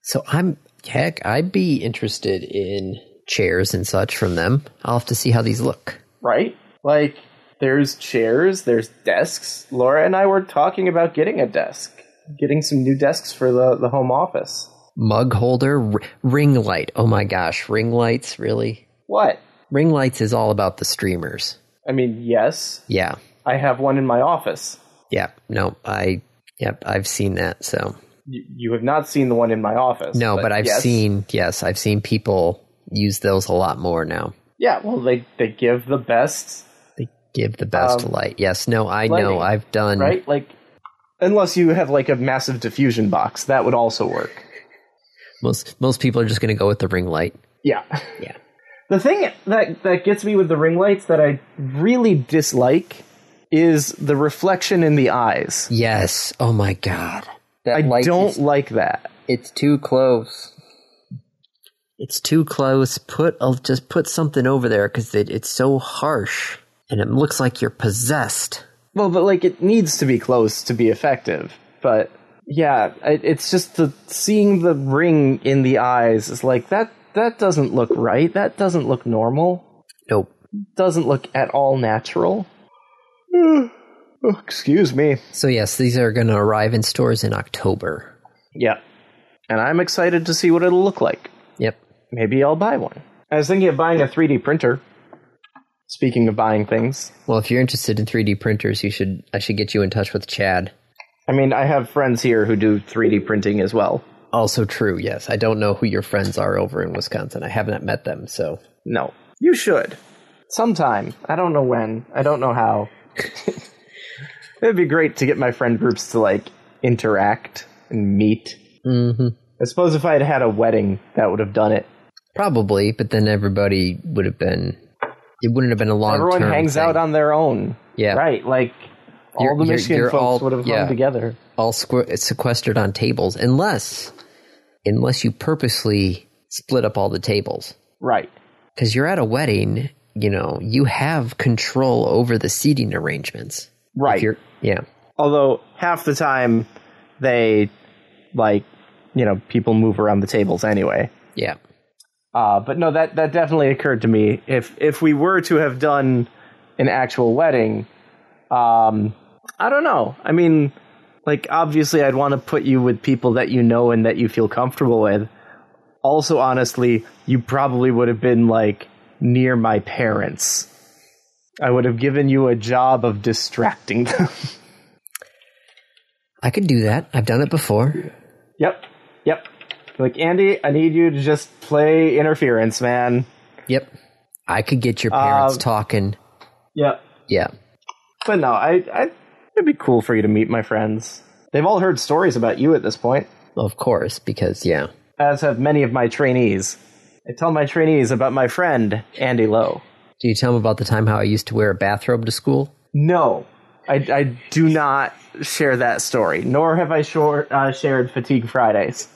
So I'm heck, I'd be interested in chairs and such from them. I'll have to see how these look.
right? Like, there's chairs, there's desks. Laura and I were talking about getting a desk, getting some new desks for the, the home office.
Mug holder, r- ring light. Oh my gosh, ring lights, really?
What?
Ring lights is all about the streamers.
I mean, yes,
Yeah.
I have one in my office.
Yeah. No, I yep, I've seen that. So
You, you have not seen the one in my office.
No, but, I've
yes.
seen yes, I've seen people use those a lot more now.
Yeah, well, they, they give the best,
They give the best
Um,
light. Yes, no, I
lighting,
know. I've done
right? Like, unless you have like a massive diffusion box, that would also work.
most most people are just going to go with the ring light.
Yeah.
Yeah.
The thing that that gets me with the ring lights that I really dislike is the reflection in the eyes.
Yes. Oh my god. That
I
light
don't
is-
like that.
it's too close. It's too close. Put I'll just put something over there because it, it's so harsh, and it looks like you're possessed.
Well, but like it needs to be close to be effective. But yeah, it, it's just the seeing the ring in the eyes is like that. That doesn't look right. That doesn't look normal.
Nope.
Doesn't look at all natural. oh, excuse me.
So yes, these are going to arrive in stores in October.
Yeah, and I'm excited to see what it'll look like.
Yep.
Maybe I'll buy one. I was thinking of buying a 3D printer. Speaking of buying things,
Well, if you're interested in 3D printers, you should I should get you in touch with Chad.
I mean, I have friends here who do 3D printing as well.
Also true. Yes, I don't know who your friends are over in Wisconsin. I haven't met them, so
No, you should. Sometime. I don't know when. I don't know how. It'd be great to get my friend groups to like interact and meet.
mm-hmm.
I suppose if I had had a wedding, that would have done it.
Probably. But then everybody would have been. It wouldn't have been a long.
Everyone hangs out on their own.
Yeah.
Right. Like all
You're-
the
you're-
Michigan
you're
folks
all-
would have
yeah.
come together.
all squ- sequestered on tables, unless unless you purposely split up all the tables.
Right.
Because you're at a wedding, you know, you have control over the seating arrangements.
Right.
you're, yeah.
Although half the time they like you know people move around the tables anyway.
Yeah.
Uh, but no, that that definitely occurred to me. If if we were to have done an actual wedding, um, I don't know. I mean, like obviously, I'd want to put you with people that you know and that you feel comfortable with. Also, honestly, you probably would have been like near my parents. I would have given you a job of distracting them.
I could do that. I've done it before.
yep, yep. Like Andy, I need you to just play interference, man.
Yep. I could get your parents
Um,
talking.
Yep.
Yeah.
But no, I, I it'd be cool for you to meet my friends. They've all heard stories about you at this point,
Of course, because, yeah.
as have many of my trainees. I tell my trainees about my friend Andy Lowe.
Do you tell them about the time how I used to wear a bathrobe to school?
No, I, I do not share that story. Nor have I short, uh, shared Fatigue Fridays,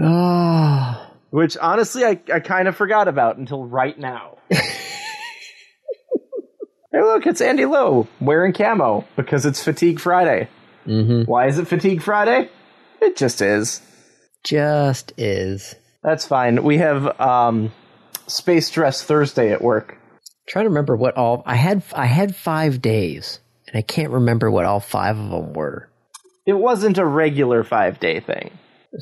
Oh.
which honestly I, I kind of forgot about until right now. hey, look, it's Andy Lowe wearing camo because it's Fatigue Friday.
Mm-hmm.
Why is it Fatigue Friday? It just is.
Just is.
That's fine. We have um, Space Dress Thursday at work.
trying to remember what all I had. I had five days, and I can't remember what all five of them were.
It wasn't a regular five day thing.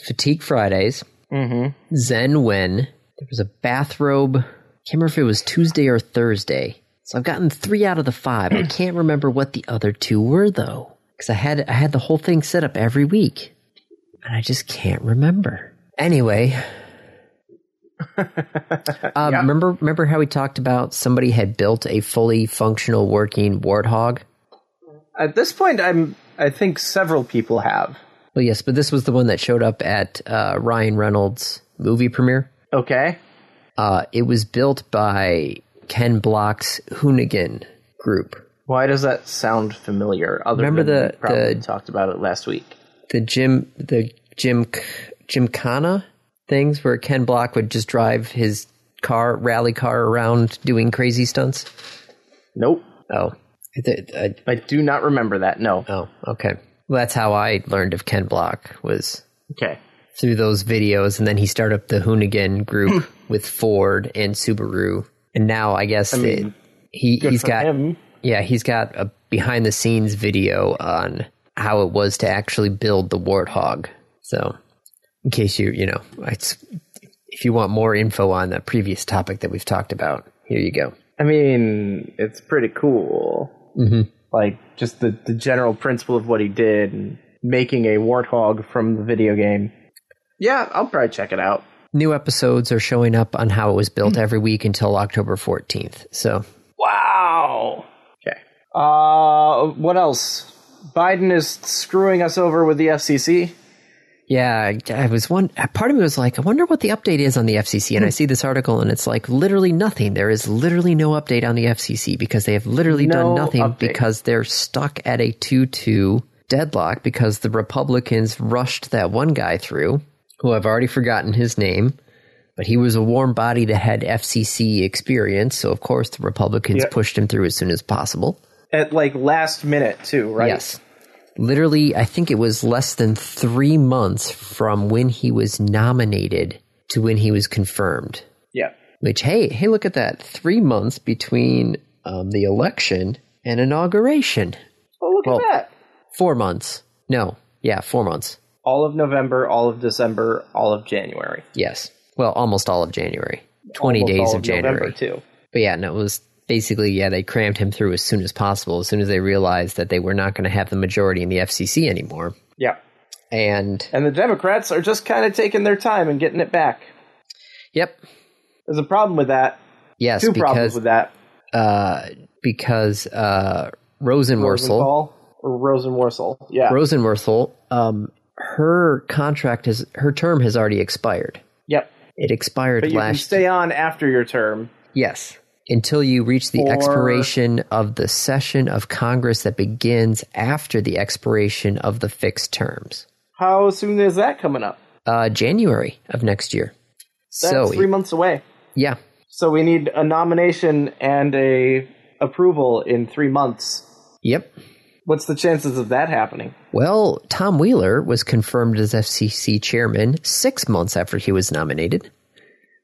Fatigue Fridays,
Mm-hmm.
Zen When. There was a bathrobe. Can't remember if it was Tuesday or Thursday. So I've gotten three out of the five. I can't remember what the other two were though, because I had I had the whole thing set up every week, and I just can't remember. Anyway. Um, Remember, remember how we talked about somebody had built a fully functional working warthog?
At this point, I'm. I think several people have.
Well, yes, but this was the one that showed up at uh, Ryan Reynolds' movie premiere.
Okay.
Uh, it was built by Ken Block's Hoonigan group.
Why does that sound familiar? Other
Remember
than
the-
we
the-
talked about it last week.
The Jim, the Jim, Gymkhana things where Ken Block would just drive his car, rally car around doing crazy stunts.
Nope.
Oh, I th- I-
I do not remember that. No.
oh, okay. That's how I learned of Ken Block was
Okay.
through those videos, and then he started up the Hoonigan group with Ford and Subaru, and now I guess
mean,
that he he's got
him.
yeah he's got a behind the scenes video on how it was to actually build the Warthog. So, in case you you know, it's if you want more info on the previous topic that we've talked about, here you go.
I mean, it's pretty cool.
Mm-hmm.
Like just the the general principle of what he did and making a warthog from the video game. Yeah, I'll probably check it out.
New episodes are showing up on how it was built every week until October fourteenth. So
Wow. Okay. Uh, what else? Biden is screwing us over with the FCC.
Yeah, I, was one. Part of me was like, I wonder what the update is on the FCC. And I hmm. see this article, and it's like literally nothing. There is literally no update on the FCC because they have literally
No
done nothing
update.
because they're stuck at a two-two deadlock because the Republicans rushed that one guy through, who I've already forgotten his name. But he was a warm body that had FCC experience, so of course the Republicans
Yeah.
pushed him through as soon as possible.
At like last minute too, right?
Yes. Literally, I think it was less than three months from when he was nominated to when he was confirmed.
Yeah.
Which, hey, hey, look at that. Three months between um, the election and inauguration.
Oh, look
Well-
at that.
Four months. No. Yeah, four months.
All of November, all of December, all of January.
Yes. Well, almost all of January. 20
Almost
days
all
of January.
November too.
But yeah, no, it was basically, yeah, they crammed him through as soon as possible, as soon as they realized that they were not going to have the majority in the FCC anymore.
Yeah.
And,
And the Democrats are just kind of taking their time and getting it back.
yep.
There's a problem with that.
Yes,
Two problems with that.
uh, because, uh, Rosenworcel,
or Rosenworcel. Yeah.
Rosenworcel, um, her contract has, her term has already expired.
yep.
It expired
But you can
last
stay on after your term.
Yes. Until you reach the
For-
expiration of the session of Congress that begins after the expiration of the fixed terms.
How soon is that coming up?
Uh, January of next year.
That's
so,
three months away.
yeah.
So we need a nomination and a approval in three months.
Yep.
What's the chances of that happening?
Well, Tom Wheeler was confirmed as FCC chairman six months after he was nominated.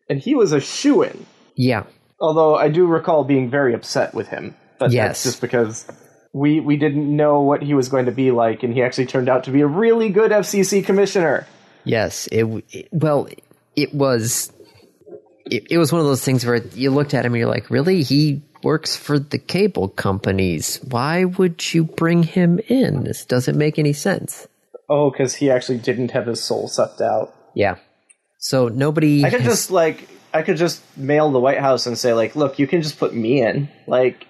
And he was a shoo in.
Yeah.
Although I do recall being very upset with him. But
Yes.
that's just because we we didn't know what he was going to be like, and he actually turned out to be a really good FCC commissioner.
Yes. It, it well, it was. It, it was one of those things where you looked at him and you're like, really? He works for the cable companies. Why would you bring him in? This doesn't make any sense.
Oh, because he actually didn't have his soul sucked out.
Yeah. So nobody.
I could
has-
just like I could just mail the White House and say like, look, you can just put me in. Like,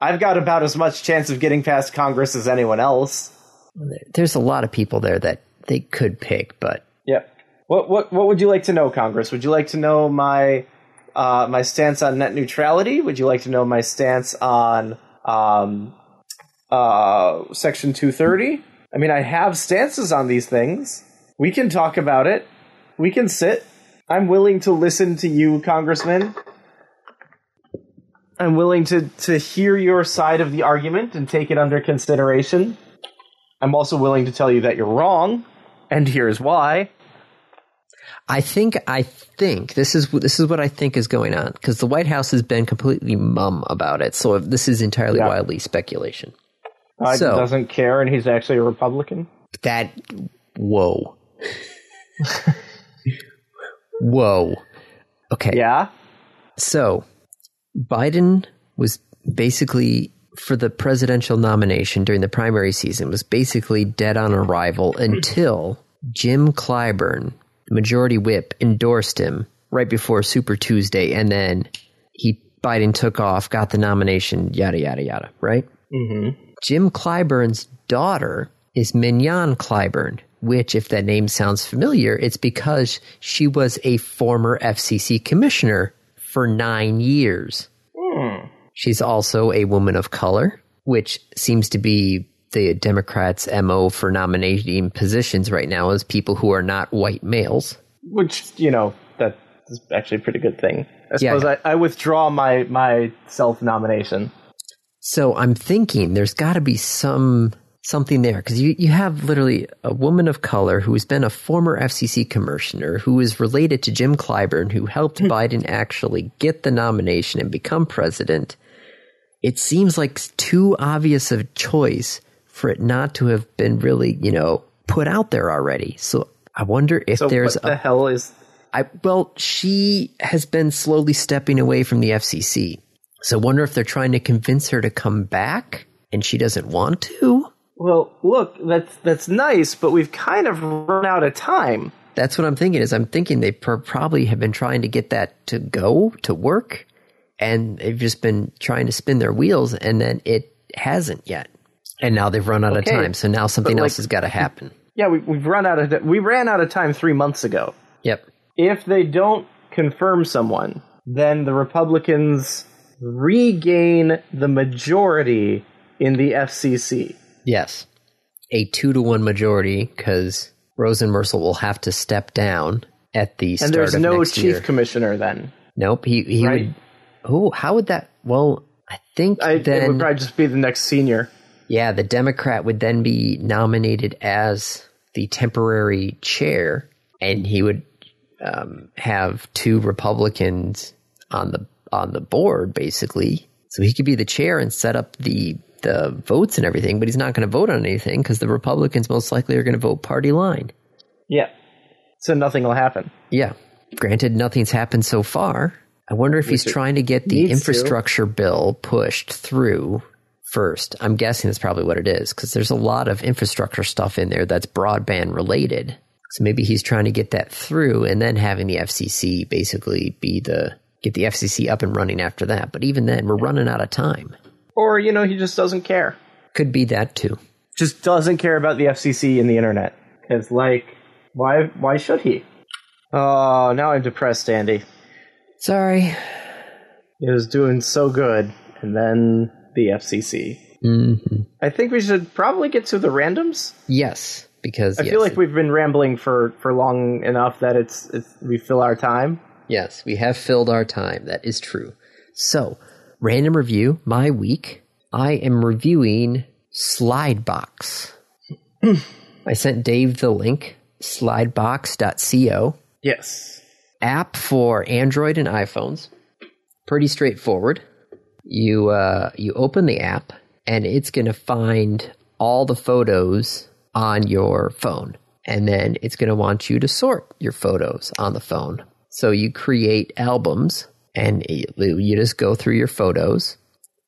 I've got about as much chance of getting past Congress as anyone else.
There's a lot of people there that they could pick, but
Yep. What what what would you like to know, Congress? Would you like to know my uh, my stance on net neutrality? Would you like to know my stance on um, uh, Section two thirty? I mean, I have stances on these things. We can talk about it. We can sit. I'm willing to listen to you, Congressman. I'm willing to, to hear your side of the argument and take it under consideration. I'm also willing to tell you that you're wrong, and here's why.
I think I think this is this is what I think is going on because the White House has been completely mum about it. So this is entirely
Yeah.
wildly speculation.
Uh, Biden
So-
doesn't care, and he's actually a Republican.
That whoa, whoa. Okay,
Yeah,
So, Biden was basically for the presidential nomination during the primary season was basically dead on arrival until Jim Clyburn, the majority whip, endorsed him right before Super Tuesday, and then he Biden took off, got the nomination, yada yada yada. Right?
mm-hmm.
Jim Clyburn's daughter is Mignon Clyburn, which, if that name sounds familiar, it's because she was a former FCC commissioner for nine years. Hmm. She's also a woman of color, which seems to be the Democrats' MO for nominating positions right now is people who are not white males.
which you know that is actually a pretty good thing. I
Yeah.
suppose I, I withdraw my my self nomination.
So I'm thinking there's got to be some something there because you, you have literally a woman of color who has been a former FCC commissioner who is related to Jim Clyburn who helped hmm. Biden actually get the nomination and become president. It seems like too obvious of a choice for it not to have been really, you know, put out there already. So I wonder if
So
there's
what
a
hell is?
I well, she has been slowly stepping away from the FCC. So I wonder if they're trying to convince her to come back and she doesn't want to.
Well, look, that's that's nice, but we've kind of run out of time.
That's what I'm thinking. Is I'm thinking they pr- probably have been trying to get that to go to work, and they've just been trying to spin their wheels, and then it hasn't yet. And now they've run out
Okay,
of time. So now something
like-
else has got to happen.
Yeah, we, we've run out of we ran out of time three months ago.
Yep.
If they don't confirm someone, then the Republicans regain the majority in the FCC.
Yes. A two to one majority because Rosenworcel will have to step down at the start
And there's
of
no
next
chief
year.
commissioner then.
Nope. He he
Right?
would. Oh, how would that? Well, I think
I, it
then
would probably just be the next senior.
Yeah, the Democrat would then be nominated as the temporary chair, and he would um, have two Republicans on the on the board, basically. So he could be the chair and set up the the votes and everything, but he's not going to vote on anything because the Republicans most likely are going to vote party line.
Yeah. So nothing will happen.
Yeah. Granted, nothing's happened so far. I wonder if he's trying to get the
needs to.
infrastructure bill pushed through first. I'm guessing that's probably what it is because there's a lot of infrastructure stuff in there that's broadband related. So maybe he's trying to get that through and then having the FCC basically be the get the FCC up and running after that. But even then, we're running out of time.
Or, you know, he just doesn't care.
Could be that too.
Just doesn't care about the FCC and the internet. Because, like, why why should he? Oh, now I'm depressed, Andy.
Sorry.
It was doing so good, and then the FCC.
hmm
I think we should probably get to the randoms.
Yes, because
I
yes,
feel like we've been rambling for, for long enough that it's, it's we fill our time.
Yes, we have filled our time. That is true. So, random review, my week. I am reviewing Slidebox. I sent Dave the link, slidebox.co.
Yes.
App for Android and iPhones. Pretty straightforward. You uh, you open the app and it's going to find all the photos on your phone. And then it's going to want you to sort your photos on the phone. So you create albums and you just go through your photos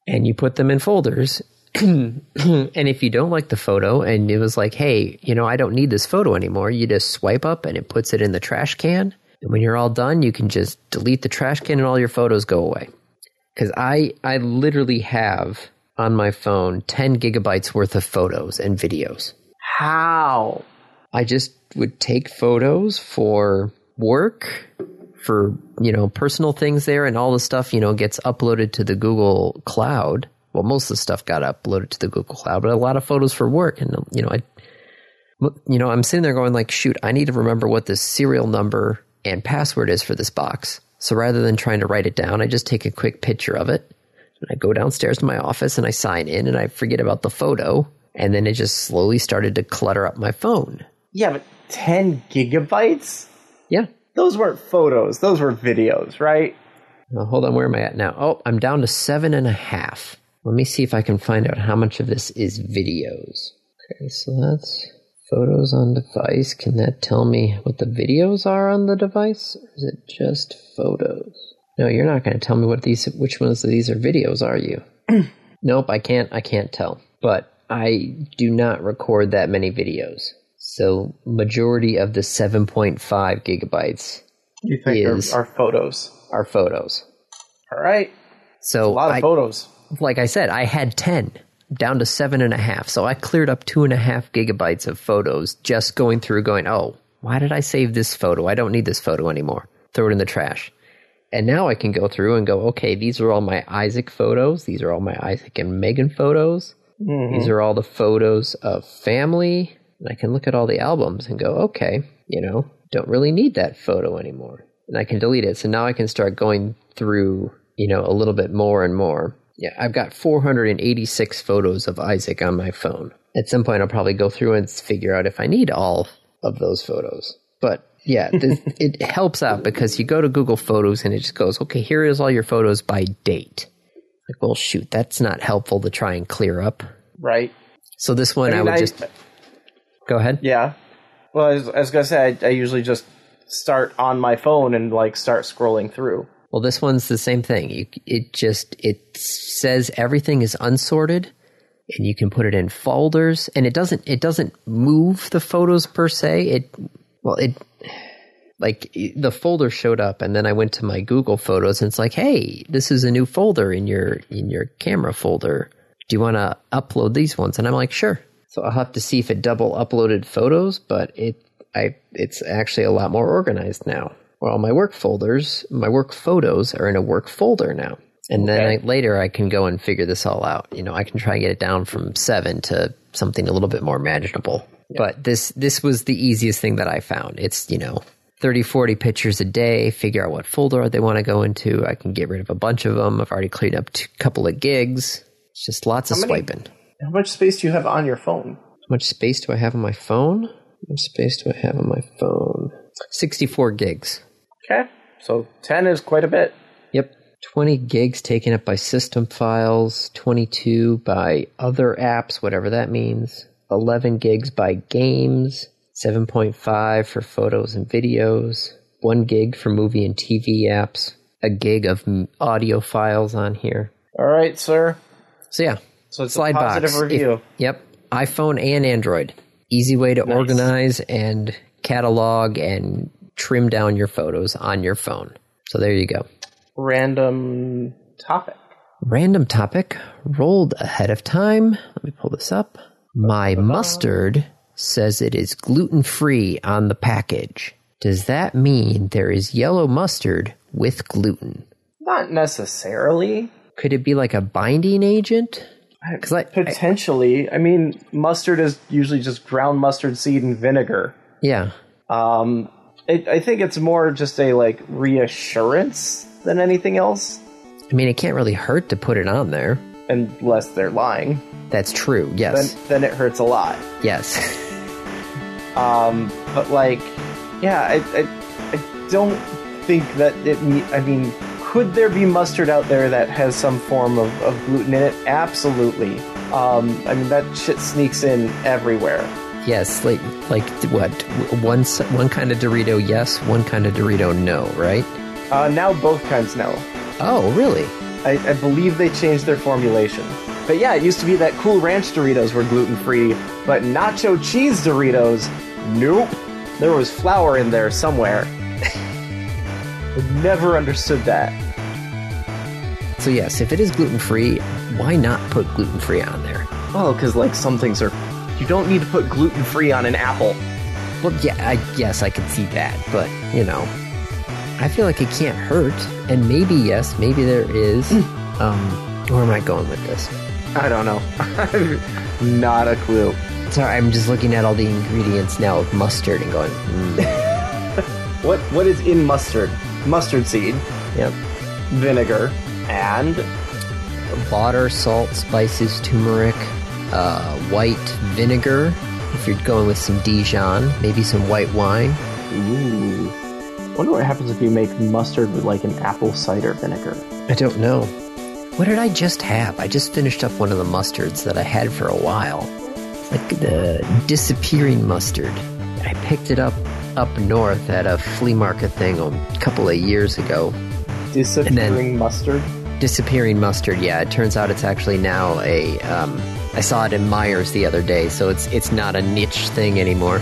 and you put them in folders. and if you don't like the photo and it was like, hey, you know, I don't need this photo anymore, you just swipe up and it puts it in the trash can. And when you're all done, you can just delete the trash can and all your photos go away. Because I, I literally have on my phone 10 gigabytes worth of photos and videos.
How?
I just would take photos for work, for, you know, personal things there, and all the stuff, you know, gets uploaded to the Google Cloud. Well, most of the stuff got uploaded to the Google Cloud, but a lot of photos for work. And, you know, I, you know, I'm sitting there going like, shoot, I need to remember what the serial number and password is for this box. So rather than trying to write it down, I just take a quick picture of it. And I go downstairs to my office and I sign in and I forget about the photo. And then it just slowly started to clutter up my phone.
Yeah, but 10 gigabytes?
Yeah.
Those weren't photos, those were videos, right?
Well, hold on, where am I at now? Oh, I'm down to seven and a half. Let me see if I can find out how much of this is videos. Okay, so that's photos on device. Can that tell me what the videos are on the device? Or is it just photos? No, you're not going to tell me what these, which ones of these are videos, are you? nope, I can't. I can't tell. But I do not record that many videos. So majority of the 7.5 gigabytes
You think
Is-
are, are photos.
are photos.
All right.
So
A lot of
I,
photos.
like I said, I had 10 down to seven and a half. So I cleared up two and a half gigabytes of photos just going through going, oh, why did I save this photo? I don't need this photo anymore. Throw it in the trash. And now I can go through and go, okay, these are all my Isaac photos. These are all my Isaac and Megan photos. Mm-hmm. These are all the photos of family. And I can look at all the albums and go, okay, you know, don't really need that photo anymore. And I can delete it. So now I can start going through, you know, a little bit more and more. Yeah, I've got 486 photos of Isaac on my phone. At some point, I'll probably go through and figure out if I need all of those photos. But yeah, this, it helps out because you go to Google Photos and it just goes, okay, here is all your photos by date. Like, well, shoot, that's not helpful to try and clear up.
Right.
So this one, I,
mean,
would
I-
just go ahead.
Yeah. Well, I was, I was gonna say I, I usually just start on my phone and like start scrolling through.
Well, this one's the same thing. You, it just it says everything is unsorted, and you can put it in folders, and it doesn't it doesn't move the photos per se. It well it like the folder showed up, and then I went to my Google Photos, and it's like, hey, this is a new folder in your in your camera folder. Do you want to upload these ones? And I'm like, sure. So I'll have to see if it double uploaded photos, but it I it's actually a lot more organized now. Well, my work folders, my work photos are in a work folder now. And then
Okay.
I, later I can go and figure this all out. You know, I can try and get it down from seven to something a little bit more manageable. But this this was the easiest thing that I found. It's you know 30, 40 pictures a day, figure out what folder they want to go into. I can get rid of a bunch of them. I've already cleaned up a couple of gigs. It's just lots of
many-
swiping.
How much space do you have on your phone?
How much space do I have on my phone? How much space do I have on my phone? 64 gigs.
Okay. So 10 is quite a bit.
Yep. 20 gigs taken up by system files, 22 by other apps, whatever that means, 11 gigs by games, 7.5 for photos and videos, 1 gig for movie and TV apps, a gig of audio files on here.
All right, sir.
So yeah,
So it's
slide
a positive
box.
review.
If- yep, iPhone and Android. Easy way to organize and catalog and trim down your photos on your phone. So there you go.
Random topic.
Random topic rolled ahead of time. Let me pull this up. My mustard says it is gluten free on the package. Does that mean there is yellow mustard with gluten?
Not necessarily.
Could it be like a binding agent? Because I, I-
Potentially. I mean, mustard is usually just ground mustard seed and vinegar.
yeah,
Um, it, I think it's more just a like reassurance than anything else,
I mean it can't really hurt to put it on there.
unless they're lying.
That's true. Yes,
then it hurts a lot.
yes.
Um, but like, yeah, I, I, I don't think that it. I mean, could there be mustard out there that has some form of, of gluten in it? Absolutely. Um, I mean, that shit sneaks in everywhere.
Yes, like like what? One one kind of Dorito, yes. One kind of Dorito, no. Right?
Uh, now both kinds no.
Oh, really?
I, I believe they changed their formulation. But yeah, it used to be that Cool Ranch Doritos were gluten free, but Nacho Cheese Doritos, nope. There was flour in there somewhere. I never understood that.
So yes, if it is gluten free, why not put gluten free on there?
Oh, because like some things are. You don't need to put gluten free on an apple.
Well, yeah, I guess I could see that, but you know, I feel like it can't hurt. And maybe yes, maybe there is. um, where am I going with this?
I don't know. I'm not a clue.
Sorry, I'm just looking at all the ingredients now of mustard and going, mm,
What What is in mustard? Mustard seed,
yep.
vinegar, and
Water, salt, spices, turmeric, uh, white vinegar. If you're going with some Dijon, maybe some white wine.
ooh. Wonder what happens if you make mustard with like an apple cider vinegar.
I don't know. What did I just have? I just finished up one of the mustards that I had for a while. It's like the disappearing mustard. I picked it up up north at a flea market thing a couple of years ago.
Disappearing mustard.
Disappearing mustard. Yeah, it turns out it's actually now a. Um, I saw it in Meijers the other day, so it's it's not a niche thing anymore.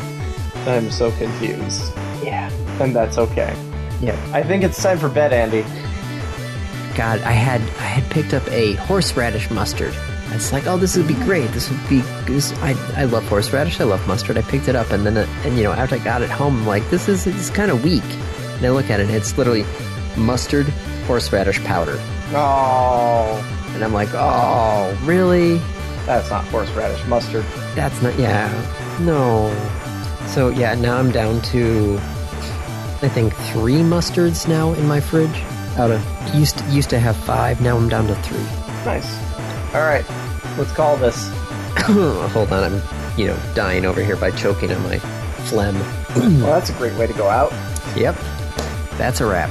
I'm so confused.
Yeah.
And that's okay.
Yeah.
I think it's time for bed, Andy.
God, I had I had picked up a horseradish mustard. It's like, oh, this would be great. This would be. This, I I love horseradish. I love mustard. I picked it up, and then it, and you know after I got it home, I'm like, this is it's kind of weak. And I look at it, and it's literally mustard, horseradish powder,
Oh,
and I'm like, oh, really?
that's not horseradish mustard.
That's not. Yeah, no. So yeah, now I'm down to I think three mustards now in my fridge. Out of used to, used to have five. Now I'm down to three.
Nice. All right, let's call this.
Hold on, I'm you know dying over here by choking on my phlegm.
Well, that's a great way to go out.
Yep, that's a wrap.